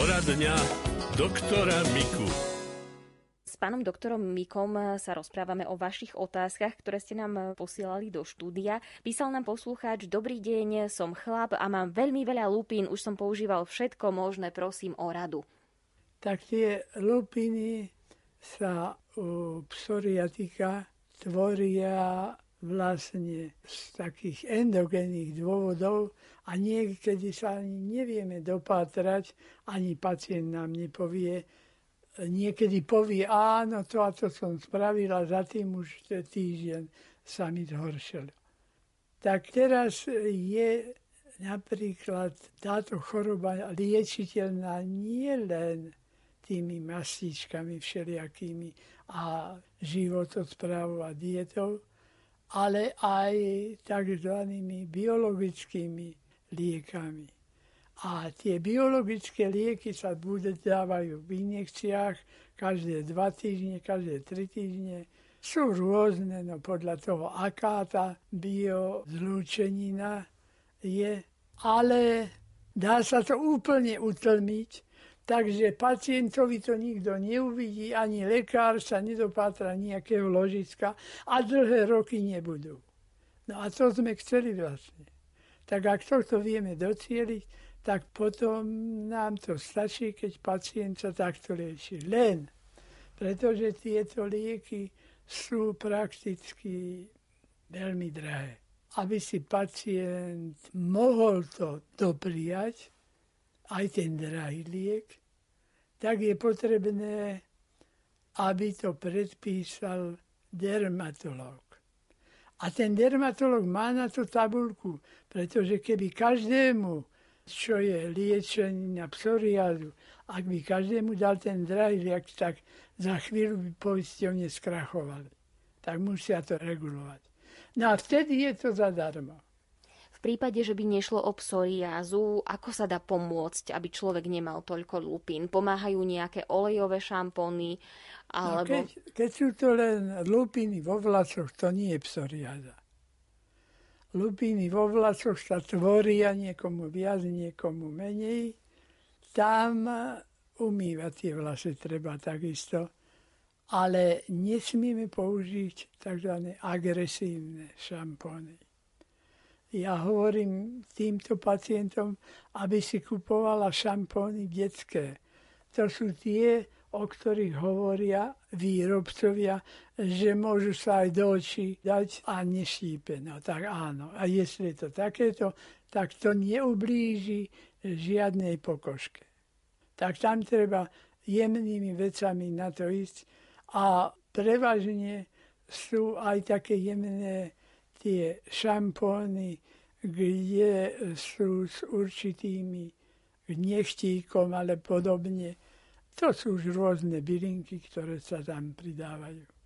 Poradňa doktora Miku. S pánom doktorom Mikom sa rozprávame o vašich otázkach, ktoré ste nám posielali do štúdia. Písal nám poslucháč, dobrý deň, som chlap a mám veľmi veľa lupín, už som používal všetko možné, prosím o radu. Tak tie lupiny sa u psoriatika tvoria vlastne z takých endogénnych dôvodov a niekedy sa ani nevieme dopátrať, ani pacient nám nepovie, niekedy povie, áno, to a to som spravila, za tým už týždeň sa mi zhoršilo. Tak teraz je napríklad táto choroba liečiteľná nielen tými mastičkami všelijakými a životosprávou a dietou, ale aj tzv. biologickými liekami. A tie biologické lieky sa bude dávajú v injekciách každé dva týždne, každé tri týždne. Sú rôzne, no podľa toho, aká tá biozlúčenina je, ale dá sa to úplne utlmiť Takže pacientovi to nikto neuvidí, ani lekár sa nedopátra nejakého ložiska a dlhé roky nebudú. No a to sme chceli vlastne. Tak ak tohto vieme docieliť, tak potom nám to stačí, keď pacient sa takto lieči. Len pretože tieto lieky sú prakticky veľmi drahé. Aby si pacient mohol to dopriať, aj ten drahý liek, tak je potrebné, aby to predpísal dermatolog. A ten dermatolog má na to tabulku, pretože keby každému, čo je liečenie na psoriázu, ak by každému dal ten drahý liek, tak za chvíľu by poisťovne skrachovali. Tak musia to regulovať. No a vtedy je to zadarmo. Prípade, že by nešlo o psoriázu, ako sa dá pomôcť, aby človek nemal toľko lupín? Pomáhajú nejaké olejové šampóny? Alebo... No keď, keď sú to len lupiny vo vlasoch, to nie je psoriáza. Lupiny vo vlasoch sa tvoria niekomu viac, niekomu menej. Tam umývať tie vlasy treba takisto, ale nesmieme použiť tzv. agresívne šampóny ja hovorím týmto pacientom, aby si kupovala šampóny detské. To sú tie, o ktorých hovoria výrobcovia, že môžu sa aj do očí dať a nešípe. No tak áno. A jestli je to takéto, tak to neublíži žiadnej pokožke. Tak tam treba jemnými vecami na to ísť a prevažne sú aj také jemné tie šampóny, kde sú s určitými nechtíkom, ale podobne. To sú už rôzne bylinky, ktoré sa tam pridávajú.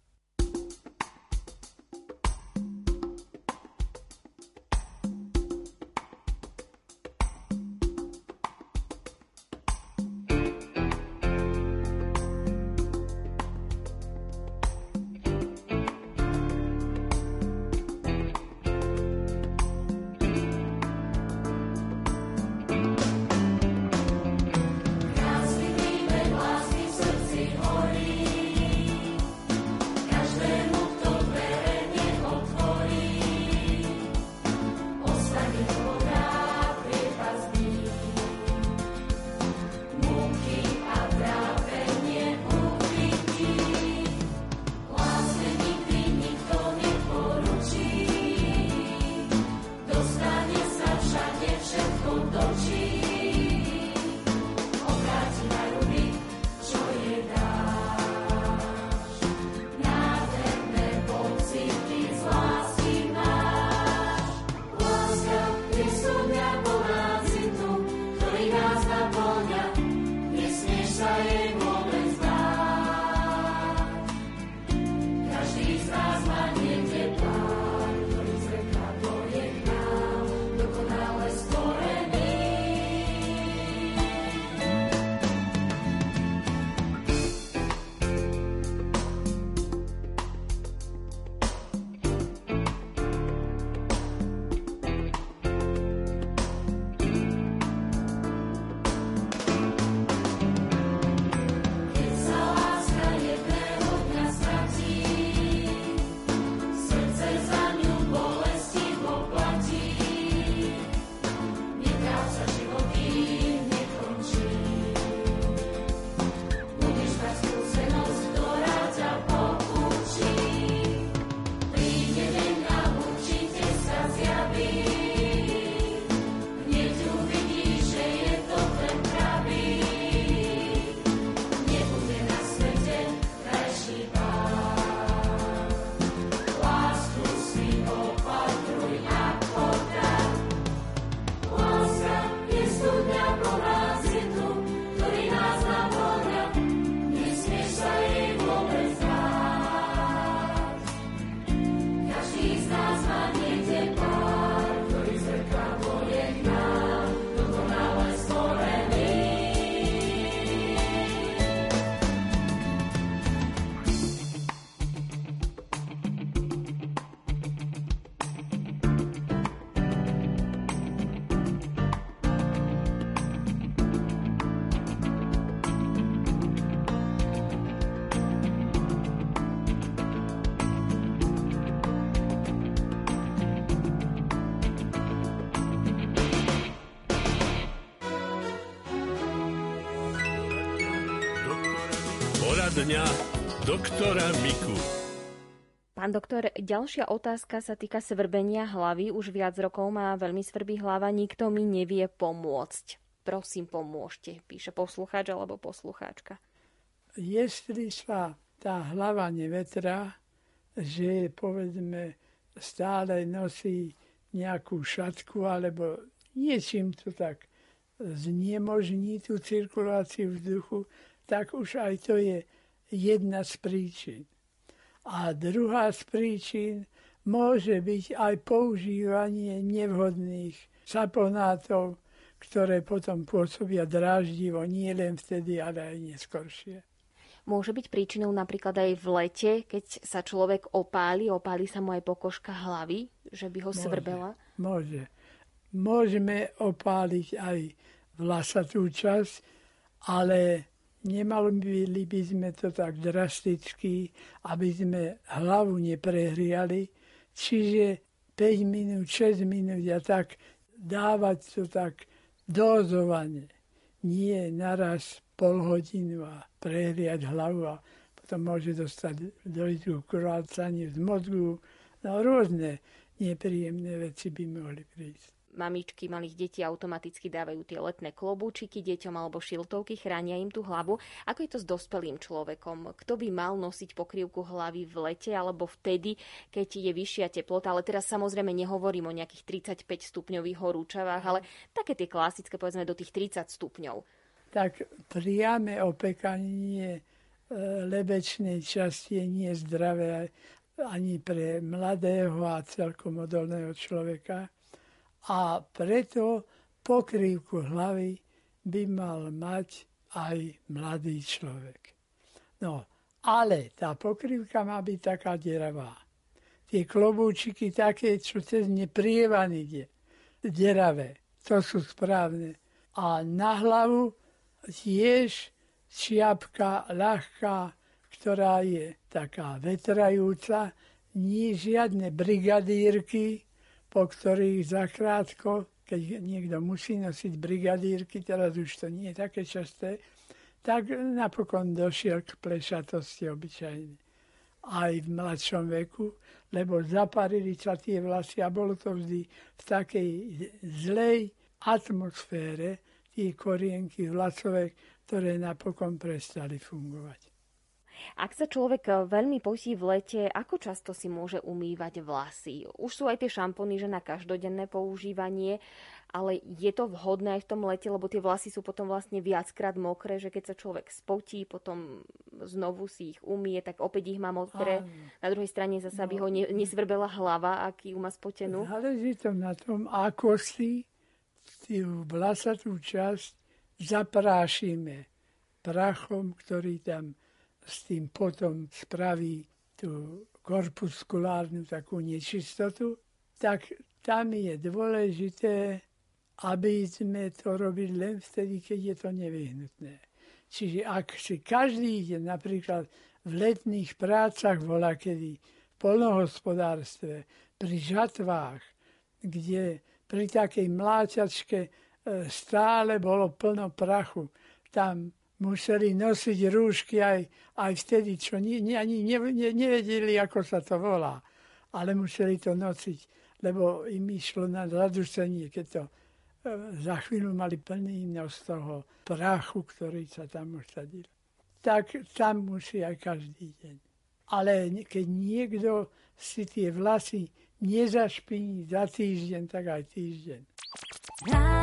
Dňa doktora Miku. Pán doktor, ďalšia otázka sa týka svrbenia hlavy. Už viac rokov má veľmi svrbí hlava, nikto mi nevie pomôcť. Prosím, pomôžte, píše poslucháč alebo poslucháčka. Jestli sa tá hlava nevetrá, že povedzme stále nosí nejakú šatku alebo niečím to tak znemožní tú cirkuláciu vzduchu, tak už aj to je jedna z príčin. A druhá z príčin môže byť aj používanie nevhodných saponátov, ktoré potom pôsobia dráždivo nie len vtedy, ale aj neskoršie. Môže byť príčinou napríklad aj v lete, keď sa človek opáli, opáli sa mu aj pokožka hlavy, že by ho môže, svrbela? Môže. Môžeme opáliť aj vlasatú časť, ale Nemali by sme to tak drasticky, aby sme hlavu neprehriali, čiže 5 minút, 6 minút a tak dávať to tak dozovane. Nie naraz pol hodinu a prehriať hlavu a potom môže dostať dojdu krvácanie z mozgu. No rôzne nepríjemné veci by mohli prísť mamičky malých detí automaticky dávajú tie letné klobúčiky deťom alebo šiltovky, chránia im tú hlavu. Ako je to s dospelým človekom? Kto by mal nosiť pokrývku hlavy v lete alebo vtedy, keď je vyššia teplota? Ale teraz samozrejme nehovorím o nejakých 35 stupňových horúčavách, ale také tie klasické, povedzme do tých 30 stupňov. Tak priame opekanie e, lebečnej časti je nie zdravé ani pre mladého a celkom odolného človeka a preto pokrývku hlavy by mal mať aj mladý človek. No, ale tá pokrývka má byť taká deravá. Tie klobúčiky také, čo cez ne prievan ide, deravé, to sú správne. A na hlavu tiež čiapka ľahká, ktorá je taká vetrajúca, nie žiadne brigadírky, po ktorých zakrátko, keď niekto musí nosiť brigadírky, teraz už to nie je také časté, tak napokon došiel k plešatosti obyčajne. Aj v mladšom veku, lebo zaparili sa tie vlasy a bolo to vždy v takej zlej atmosfére, tie korienky vlasové, ktoré napokon prestali fungovať. Ak sa človek eh, veľmi potí v lete, ako často si môže umývať vlasy? Už sú aj tie šampóny, že na každodenné používanie, ale je to vhodné aj v tom lete, lebo tie vlasy sú potom vlastne viackrát mokré, že keď sa človek spotí, potom znovu si ich umie, tak opäť ich má mokré. Na druhej strane zase, no. aby ho ne, nesvrbela hlava, aký ju má spotenú. Záleží to na tom, ako si tú vlasatú časť zaprášime prachom, ktorý tam s tým potom spraví tú korpuskulárnu takú nečistotu, tak tam je dôležité, aby sme to robili len vtedy, keď je to nevyhnutné. Čiže ak si každý ide napríklad v letných prácach volá kedy v polnohospodárstve, pri žatvách, kde pri takej mláťačke e, stále bolo plno prachu, tam museli nosiť rúšky aj, aj vtedy, čo ni, ni, ani ne, ne, nevedeli, ako sa to volá. Ale museli to nosiť, lebo im išlo na zadusenie, keď to e, za chvíľu mali plný nos toho prachu, ktorý sa tam usadil. Tak tam aj každý deň. Ale keď niekto si tie vlasy nezašpiní za týždeň, tak aj týždeň. kto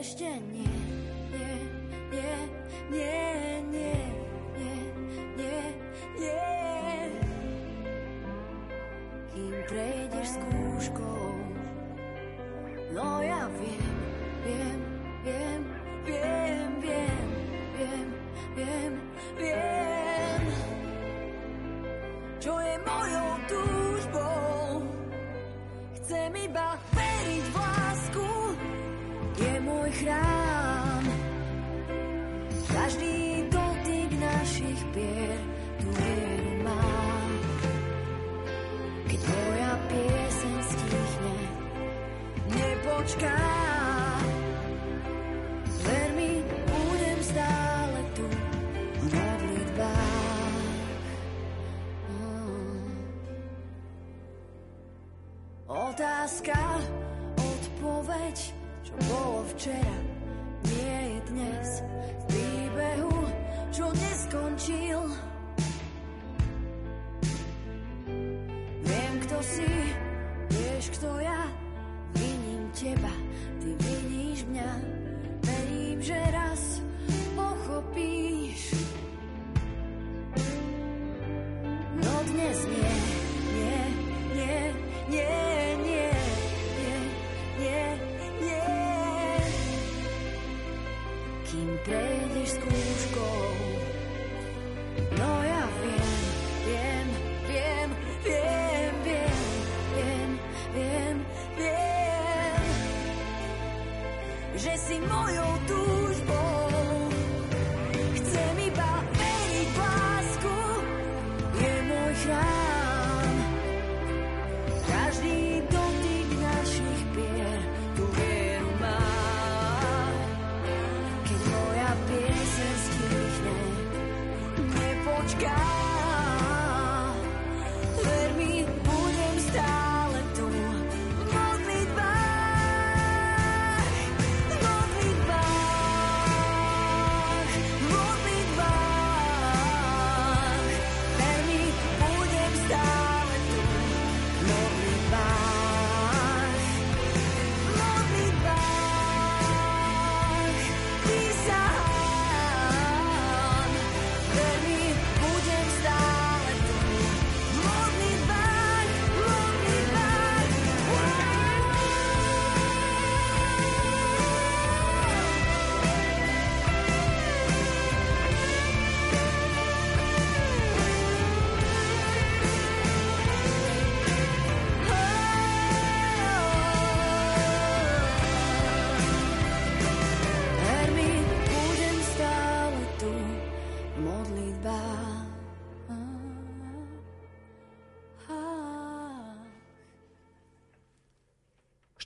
Ešte nie,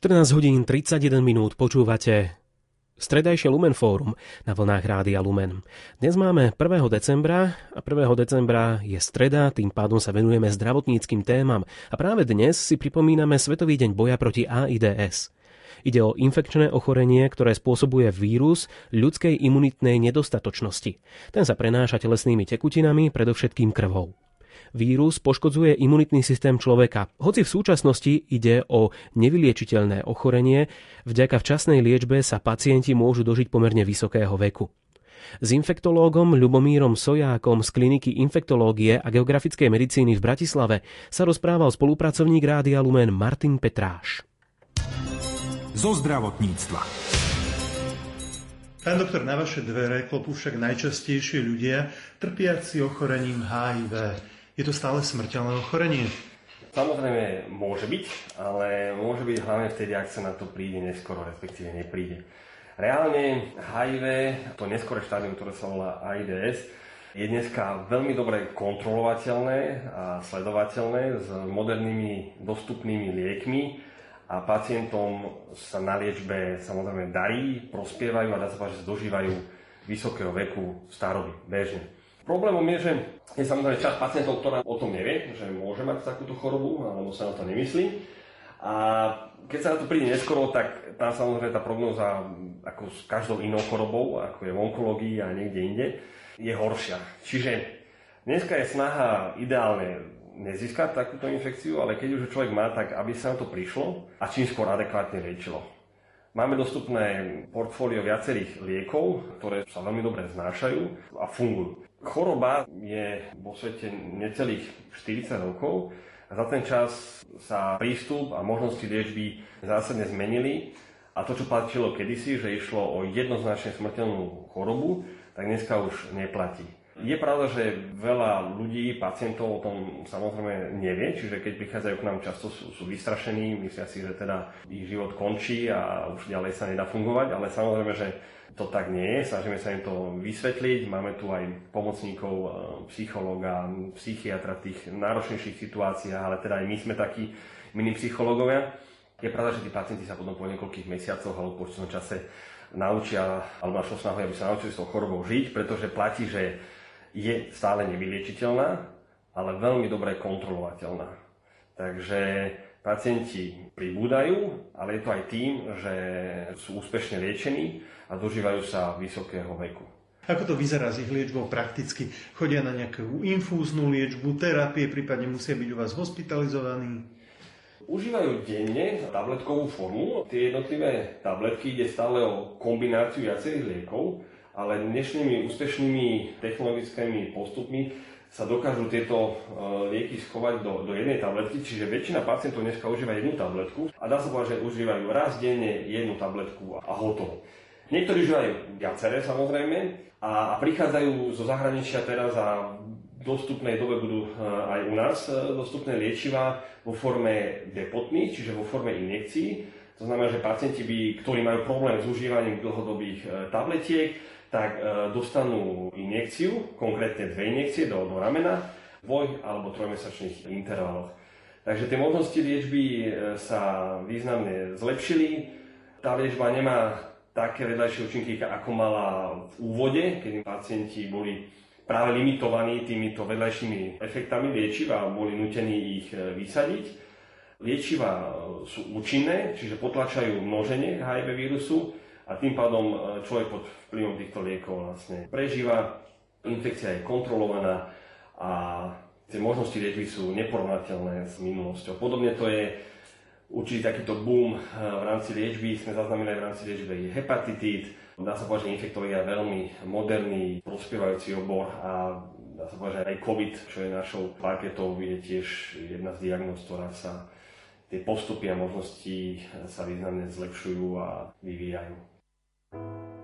14 hodín 31 minút počúvate Stredajšie Lumen Fórum na vlnách Rádia Lumen. Dnes máme 1. decembra a 1. decembra je streda, tým pádom sa venujeme zdravotníckým témam a práve dnes si pripomíname Svetový deň boja proti AIDS. Ide o infekčné ochorenie, ktoré spôsobuje vírus ľudskej imunitnej nedostatočnosti. Ten sa prenáša telesnými tekutinami, predovšetkým krvou. Vírus poškodzuje imunitný systém človeka. Hoci v súčasnosti ide o nevyliečiteľné ochorenie, vďaka včasnej liečbe sa pacienti môžu dožiť pomerne vysokého veku. S infektológom Ľubomírom Sojákom z kliniky infektológie a geografickej medicíny v Bratislave sa rozprával spolupracovník Rádia Lumen Martin Petráš. Zo zdravotníctva. Pán doktor, na vaše dvere klopú však najčastejšie ľudia trpiaci ochorením HIV. Je to stále smrteľné ochorenie? Samozrejme môže byť, ale môže byť hlavne vtedy, ak sa na to príde neskoro, respektíve nepríde. Reálne HIV, to neskoré štádium, ktoré sa volá AIDS, je dneska veľmi dobre kontrolovateľné a sledovateľné s modernými dostupnými liekmi a pacientom sa na liečbe samozrejme darí, prospievajú a dá sa povedať, že dožívajú vysokého veku staroby, bežne. Problémom je, že je samozrejme časť pacientov, ktorá o tom nevie, že môže mať takúto chorobu, alebo sa na to nemyslí. A keď sa na to príde neskoro, tak tam samozrejme tá prognóza, ako s každou inou chorobou, ako je v onkológii a niekde inde, je horšia. Čiže dneska je snaha ideálne nezískať takúto infekciu, ale keď už človek má, tak aby sa na to prišlo a čím skôr adekvátne liečilo. Máme dostupné portfólio viacerých liekov, ktoré sa veľmi dobre znášajú a fungujú. Choroba je vo svete necelých 40 rokov A za ten čas sa prístup a možnosti liečby zásadne zmenili a to, čo platilo kedysi, že išlo o jednoznačne smrteľnú chorobu, tak dneska už neplatí. Je pravda, že veľa ľudí, pacientov o tom samozrejme nevie, čiže keď prichádzajú k nám, často sú, sú vystrašení, myslia si, že teda ich život končí a už ďalej sa nedá fungovať, ale samozrejme, že to tak nie je, snažíme sa im to vysvetliť, máme tu aj pomocníkov, e, psychológa, psychiatra v tých náročnejších situáciách, ale teda aj my sme takí mini psychológovia. Je pravda, že tí pacienti sa potom po niekoľkých mesiacoch alebo po čase naučia, alebo našou snahu, aby sa naučili s tou chorobou žiť, pretože platí, že je stále nevyliečiteľná, ale veľmi dobre kontrolovateľná. Takže pacienti pribúdajú, ale je to aj tým, že sú úspešne liečení a dožívajú sa vysokého veku. Ako to vyzerá s ich liečbou prakticky? Chodia na nejakú infúznu liečbu, terapie, prípadne musia byť u vás hospitalizovaní? Užívajú denne tabletkovú formu. Tie jednotlivé tabletky ide stále o kombináciu viacerých liekov ale dnešnými úspešnými technologickými postupmi sa dokážu tieto e, lieky schovať do, do jednej tabletky, čiže väčšina pacientov dneska užíva jednu tabletku a dá sa povedať, že užívajú raz denne jednu tabletku a hotovo. Niektorí užívajú viaceré samozrejme a, a prichádzajú zo zahraničia teraz a dostupnej dobe budú e, aj u nás e, dostupné liečiva vo forme depotných, čiže vo forme injekcií. To znamená, že pacienti, by, ktorí majú problém s užívaním dlhodobých tabletiek, tak e, dostanú injekciu, konkrétne dve injekcie do, do ramena, dvoj- alebo trojmesačných intervaloch. Takže tie možnosti liečby e, sa významne zlepšili. Tá liečba nemá také vedľajšie účinky, ako mala v úvode, keď pacienti boli práve limitovaní týmito vedľajšími efektami liečiva a boli nutení ich e, vysadiť. Liečiva sú účinné, čiže potlačajú množenie HIV vírusu, a tým pádom e, človek pod vplyvom týchto liekov vlastne prežíva, infekcia je kontrolovaná a tie možnosti liečby sú neporovnateľné s minulosťou. Podobne to je určitý takýto boom e, v rámci liečby, sme zaznamenali v rámci liečby hepatitít. Dá sa povedať, že infektológia je veľmi moderný, prospievajúci obor a dá sa povedať, že aj COVID, čo je našou parketou, je tiež jedna z diagnóz, ktorá sa tie postupy a možnosti sa významne zlepšujú a vyvíjajú. うん。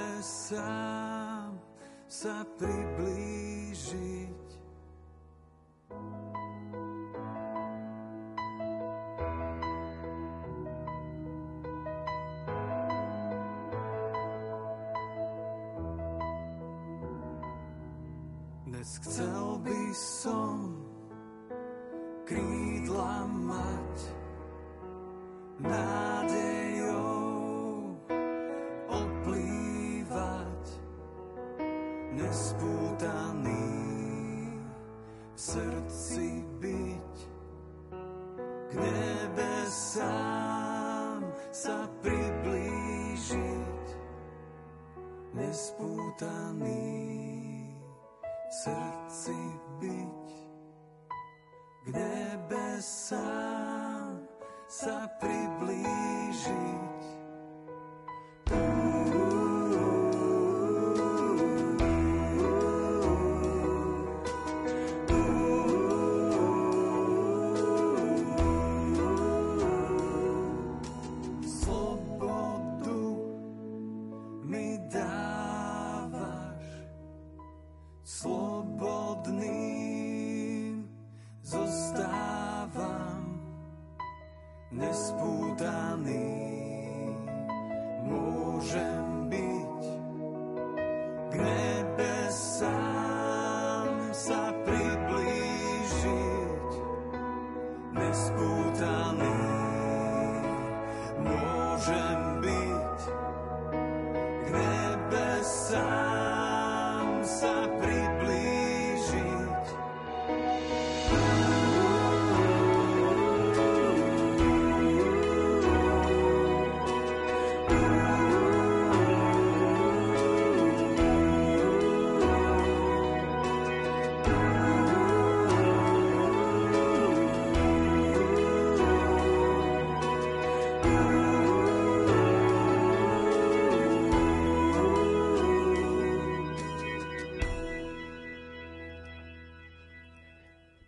Nebesám sa priblížiť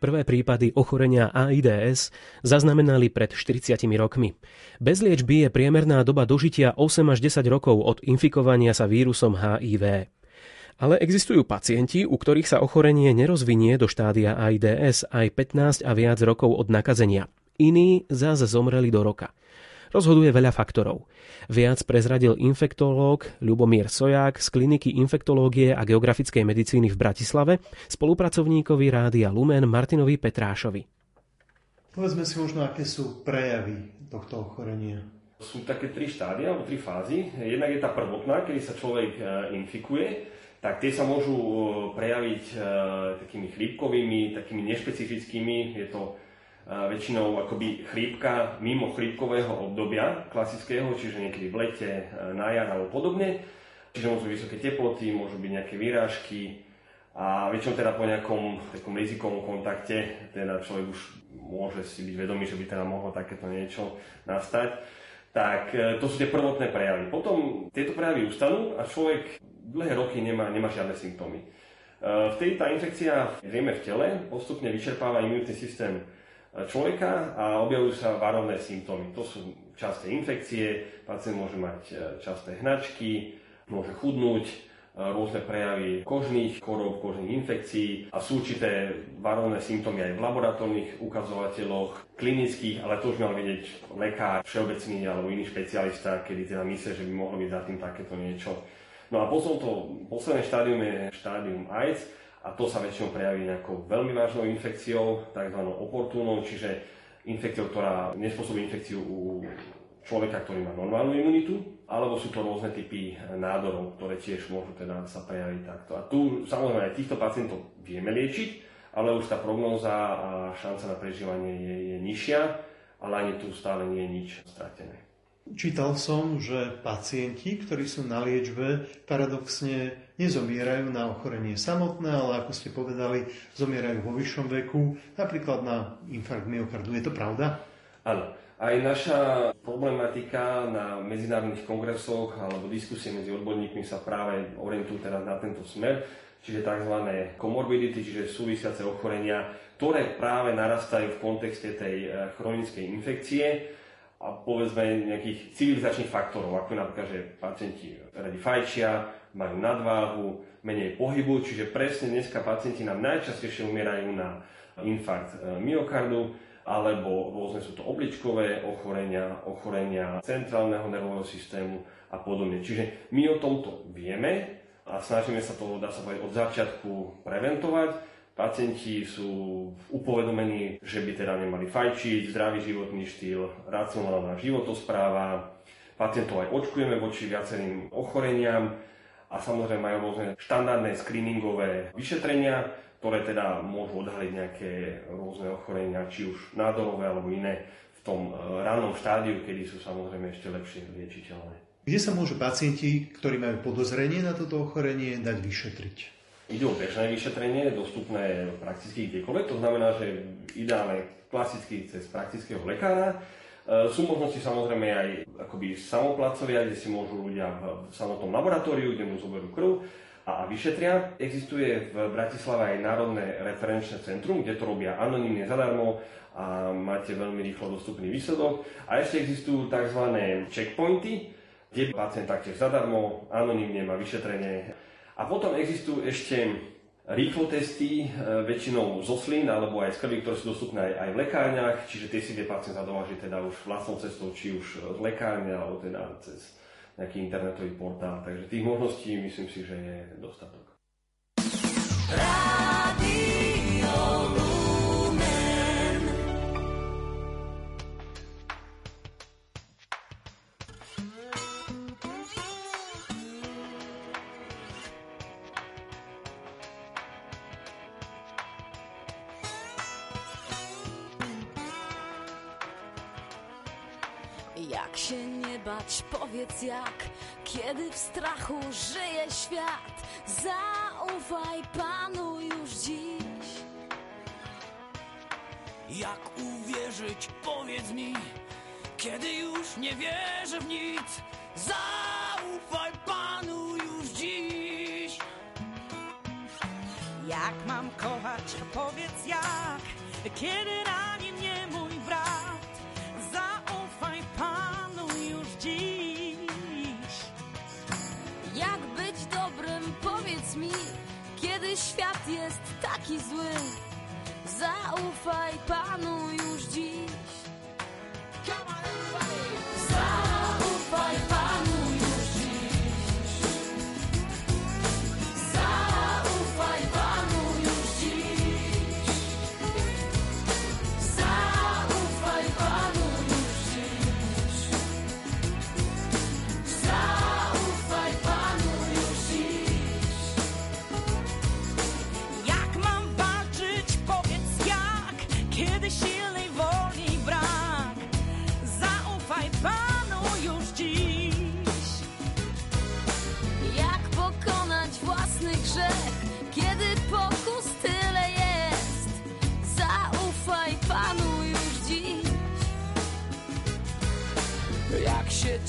Prvé prípady ochorenia AIDS zaznamenali pred 40 rokmi. Bez liečby je priemerná doba dožitia 8 až 10 rokov od infikovania sa vírusom HIV. Ale existujú pacienti, u ktorých sa ochorenie nerozvinie do štádia AIDS aj 15 a viac rokov od nakazenia. Iní zase zomreli do roka rozhoduje veľa faktorov. Viac prezradil infektológ Ľubomír Soják z kliniky infektológie a geografickej medicíny v Bratislave spolupracovníkovi Rádia Lumen Martinovi Petrášovi. Povedzme si možno, aké sú prejavy tohto ochorenia. Sú také tri štádia, alebo tri fázy. Jednak je tá prvotná, kedy sa človek e, infikuje, tak tie sa môžu e, prejaviť e, takými chrípkovými, takými nešpecifickými. Je to väčšinou akoby chrípka mimo chrípkového obdobia klasického, čiže niekedy v lete, e, na jar alebo podobne. Čiže môžu byť vysoké teploty, môžu byť nejaké výrážky a väčšinou teda po nejakom takom rizikovom kontakte teda človek už môže si byť vedomý, že by teda mohlo takéto niečo nastať. Tak e, to sú tie prvotné prejavy. Potom tieto prejavy ustanú a človek dlhé roky nemá, nemá žiadne symptómy. E, vtedy tá infekcia zrejme v tele postupne vyčerpáva imunitný systém človeka a objavujú sa varovné symptómy. To sú časté infekcie, pacient môže mať e, časté hnačky, môže chudnúť, e, rôzne prejavy kožných chorób, kožných infekcií a sú určité varovné symptómy aj v laboratórnych ukazovateľoch, klinických, ale to už mal vidieť lekár, všeobecný alebo iný špecialista, kedy teda myslí, že by mohlo byť za tým takéto niečo. No a posledné štádium je štádium AIDS, a to sa väčšinou prejaví nejakou veľmi vážnou infekciou, tzv. oportúnou, čiže infekciou, ktorá nespôsobí infekciu u človeka, ktorý má normálnu imunitu, alebo sú to rôzne typy nádorov, ktoré tiež môžu teda sa prejaviť takto. A tu samozrejme aj týchto pacientov vieme liečiť, ale už tá prognóza a šanca na prežívanie je, je nižšia, ale ani tu stále nie je nič stratené. Čítal som, že pacienti, ktorí sú na liečbe, paradoxne nezomierajú na ochorenie samotné, ale ako ste povedali, zomierajú vo vyššom veku, napríklad na infarkt myokardu. Je to pravda? Áno. Aj naša problematika na medzinárodných kongresoch alebo diskusie medzi odborníkmi sa práve orientujú teda na tento smer, čiže tzv. komorbidity, čiže súvisiace ochorenia, ktoré práve narastajú v kontexte tej eh, chronickej infekcie a povedzme nejakých civilizačných faktorov, ako napríklad, že pacienti radi fajčia, majú nadváhu, menej pohybu, čiže presne dneska pacienti nám najčastejšie umierajú na infarkt e, myokardu, alebo rôzne sú to obličkové ochorenia, ochorenia centrálneho nervového systému a podobne. Čiže my o tomto vieme a snažíme sa to, dá sa povedať, od začiatku preventovať Pacienti sú upovedomení, že by teda nemali fajčiť, zdravý životný štýl, racionálna životospráva. Pacientov aj očkujeme voči viacerým ochoreniam a samozrejme majú rôzne štandardné screeningové vyšetrenia, ktoré teda môžu odhaliť nejaké rôzne ochorenia, či už nádorové alebo iné v tom e, rannom štádiu, kedy sú samozrejme ešte lepšie liečiteľné. Kde sa môžu pacienti, ktorí majú podozrenie na toto ochorenie, dať vyšetriť? Ide o bežné vyšetrenie, dostupné prakticky kdekoľvek, to znamená, že ideálne klasicky cez praktického lekára. E, sú možnosti samozrejme aj akoby samoplacovia, kde si môžu ľudia v samotnom laboratóriu, kde mu zoberú krv a vyšetria. Existuje v Bratislave aj Národné referenčné centrum, kde to robia anonymne zadarmo a máte veľmi rýchlo dostupný výsledok. A ešte existujú tzv. checkpointy, kde pacient taktiež zadarmo, anonymne má vyšetrenie a potom existujú ešte rýchlo testy, e, väčšinou zo slín alebo aj z krvi, ktoré sú dostupné aj, aj v lekárniach, čiže tie si vie pacient zadovážiť teda už vlastnou cestou, či už z lekárne alebo teda cez nejaký internetový portál. Takže tých možností myslím si, že je dostatok. Radio żyje świat. Zaufaj Panu już dziś. Jak uwierzyć, powiedz mi, kiedy już nie wierzę w nic. Zaufaj Panu już dziś. Jak mam kochać, powiedz jak, kiedy rani taki zły. Zaufaj Panu już dziś.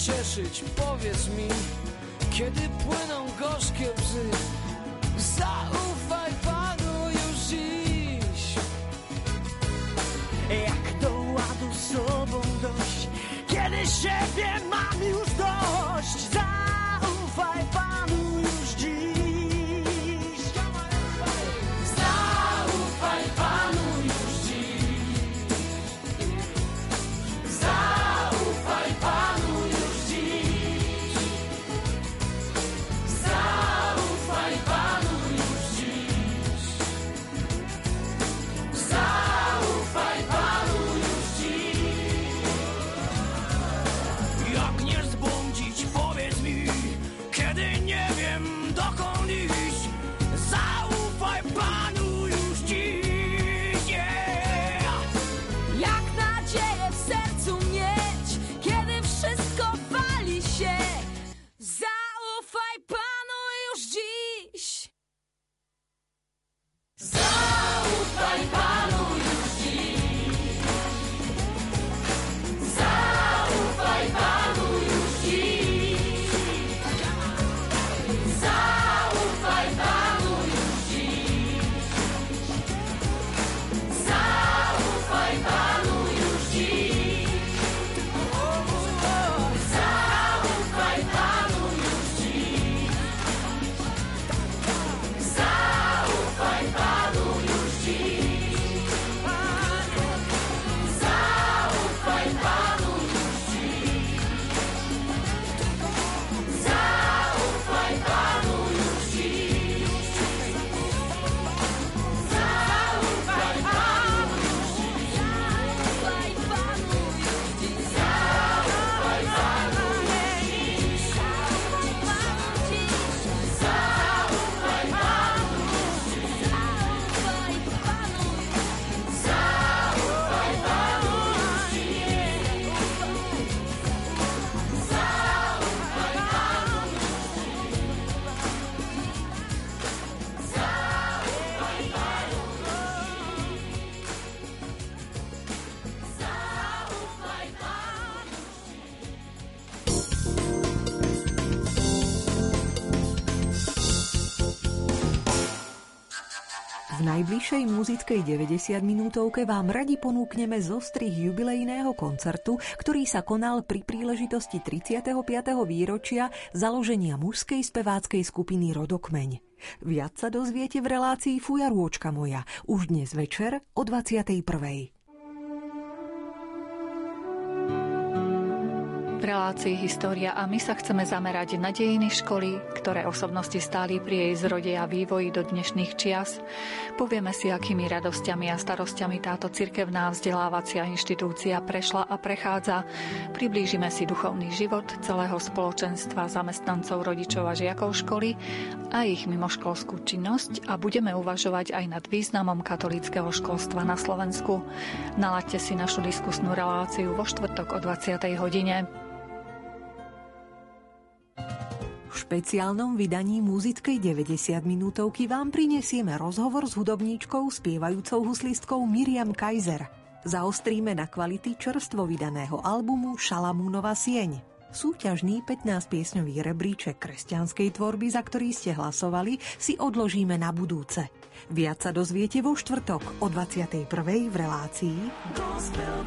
Cieszyć, powiedz mi, kiedy płyną gorzkie łzy. Najbližšej muzickej 90 minútovke vám radi ponúkneme zostrih jubilejného koncertu, ktorý sa konal pri príležitosti 35. výročia založenia mužskej speváckej skupiny Rodokmeň. Viac sa dozviete v relácii Fujarôčka moja už dnes večer o 21. Relácii História a my sa chceme zamerať na dejiny školy, ktoré osobnosti stáli pri jej zrode a vývoji do dnešných čias. Povieme si, akými radosťami a starostiami táto cirkevná vzdelávacia inštitúcia prešla a prechádza. Priblížime si duchovný život celého spoločenstva zamestnancov, rodičov a žiakov školy a ich mimoškolskú činnosť a budeme uvažovať aj nad významom katolického školstva na Slovensku. Nalaďte si našu diskusnú reláciu vo štvrtok o 20. hodine. Špeciálnom vydaní muzickej 90 minútovky vám prinesieme rozhovor s hudobníčkou spievajúcou huslistkou Miriam Kaiser. Zaostríme na kvality čerstvo vydaného albumu Šalamúnova sieň. Súťažný 15-piesňový rebríček kresťanskej tvorby, za ktorý ste hlasovali, si odložíme na budúce. Viac sa dozviete vo štvrtok o 21. v relácii Gospel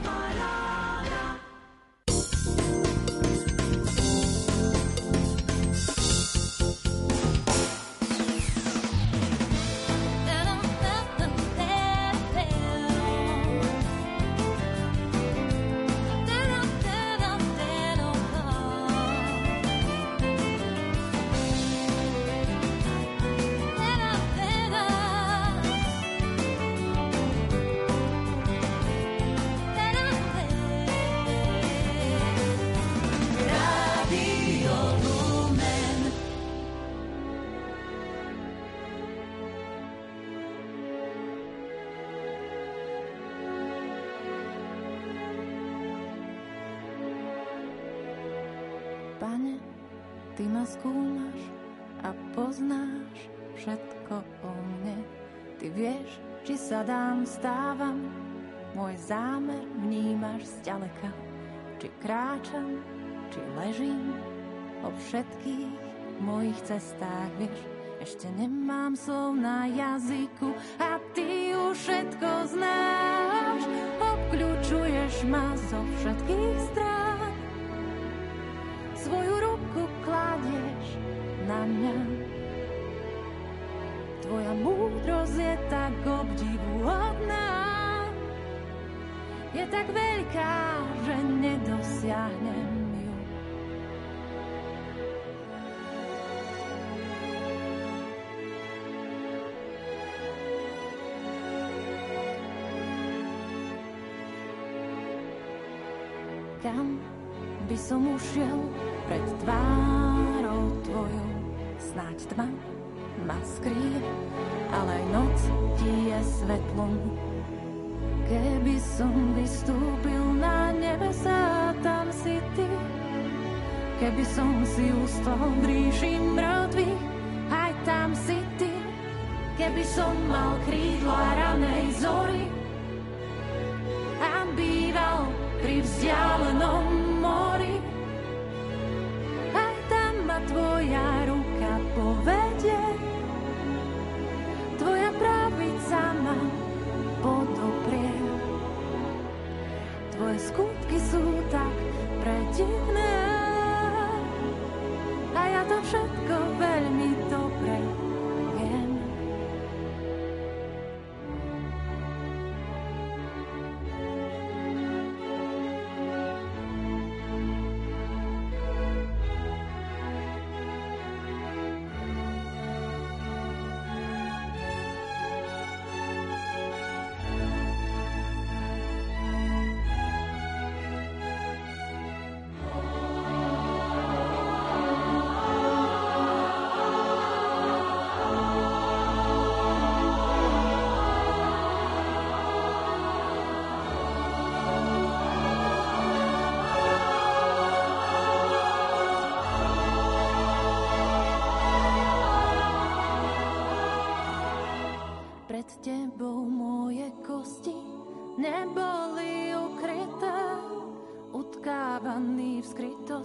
sadám, stávam, môj zámer vnímaš zďaleka. Či kráčam, či ležím, o všetkých mojich cestách vieš. Ešte nemám slov na jazyku a ty už všetko znáš. Obkľúčuješ ma zo všetkých strán. Je tak veľká, že nedosiahnem ju. Kam by som ušiel pred tvárou tvojou, snáď tma ma skrie, ale noc ti je svetlom. Keby som vystúpil na nebesa, tam si ty. Keby som si ustal v ríši mŕtvych, aj tam si ty. Keby som mal krídla ranej zory a býval pri vzdialenom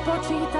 a poznaj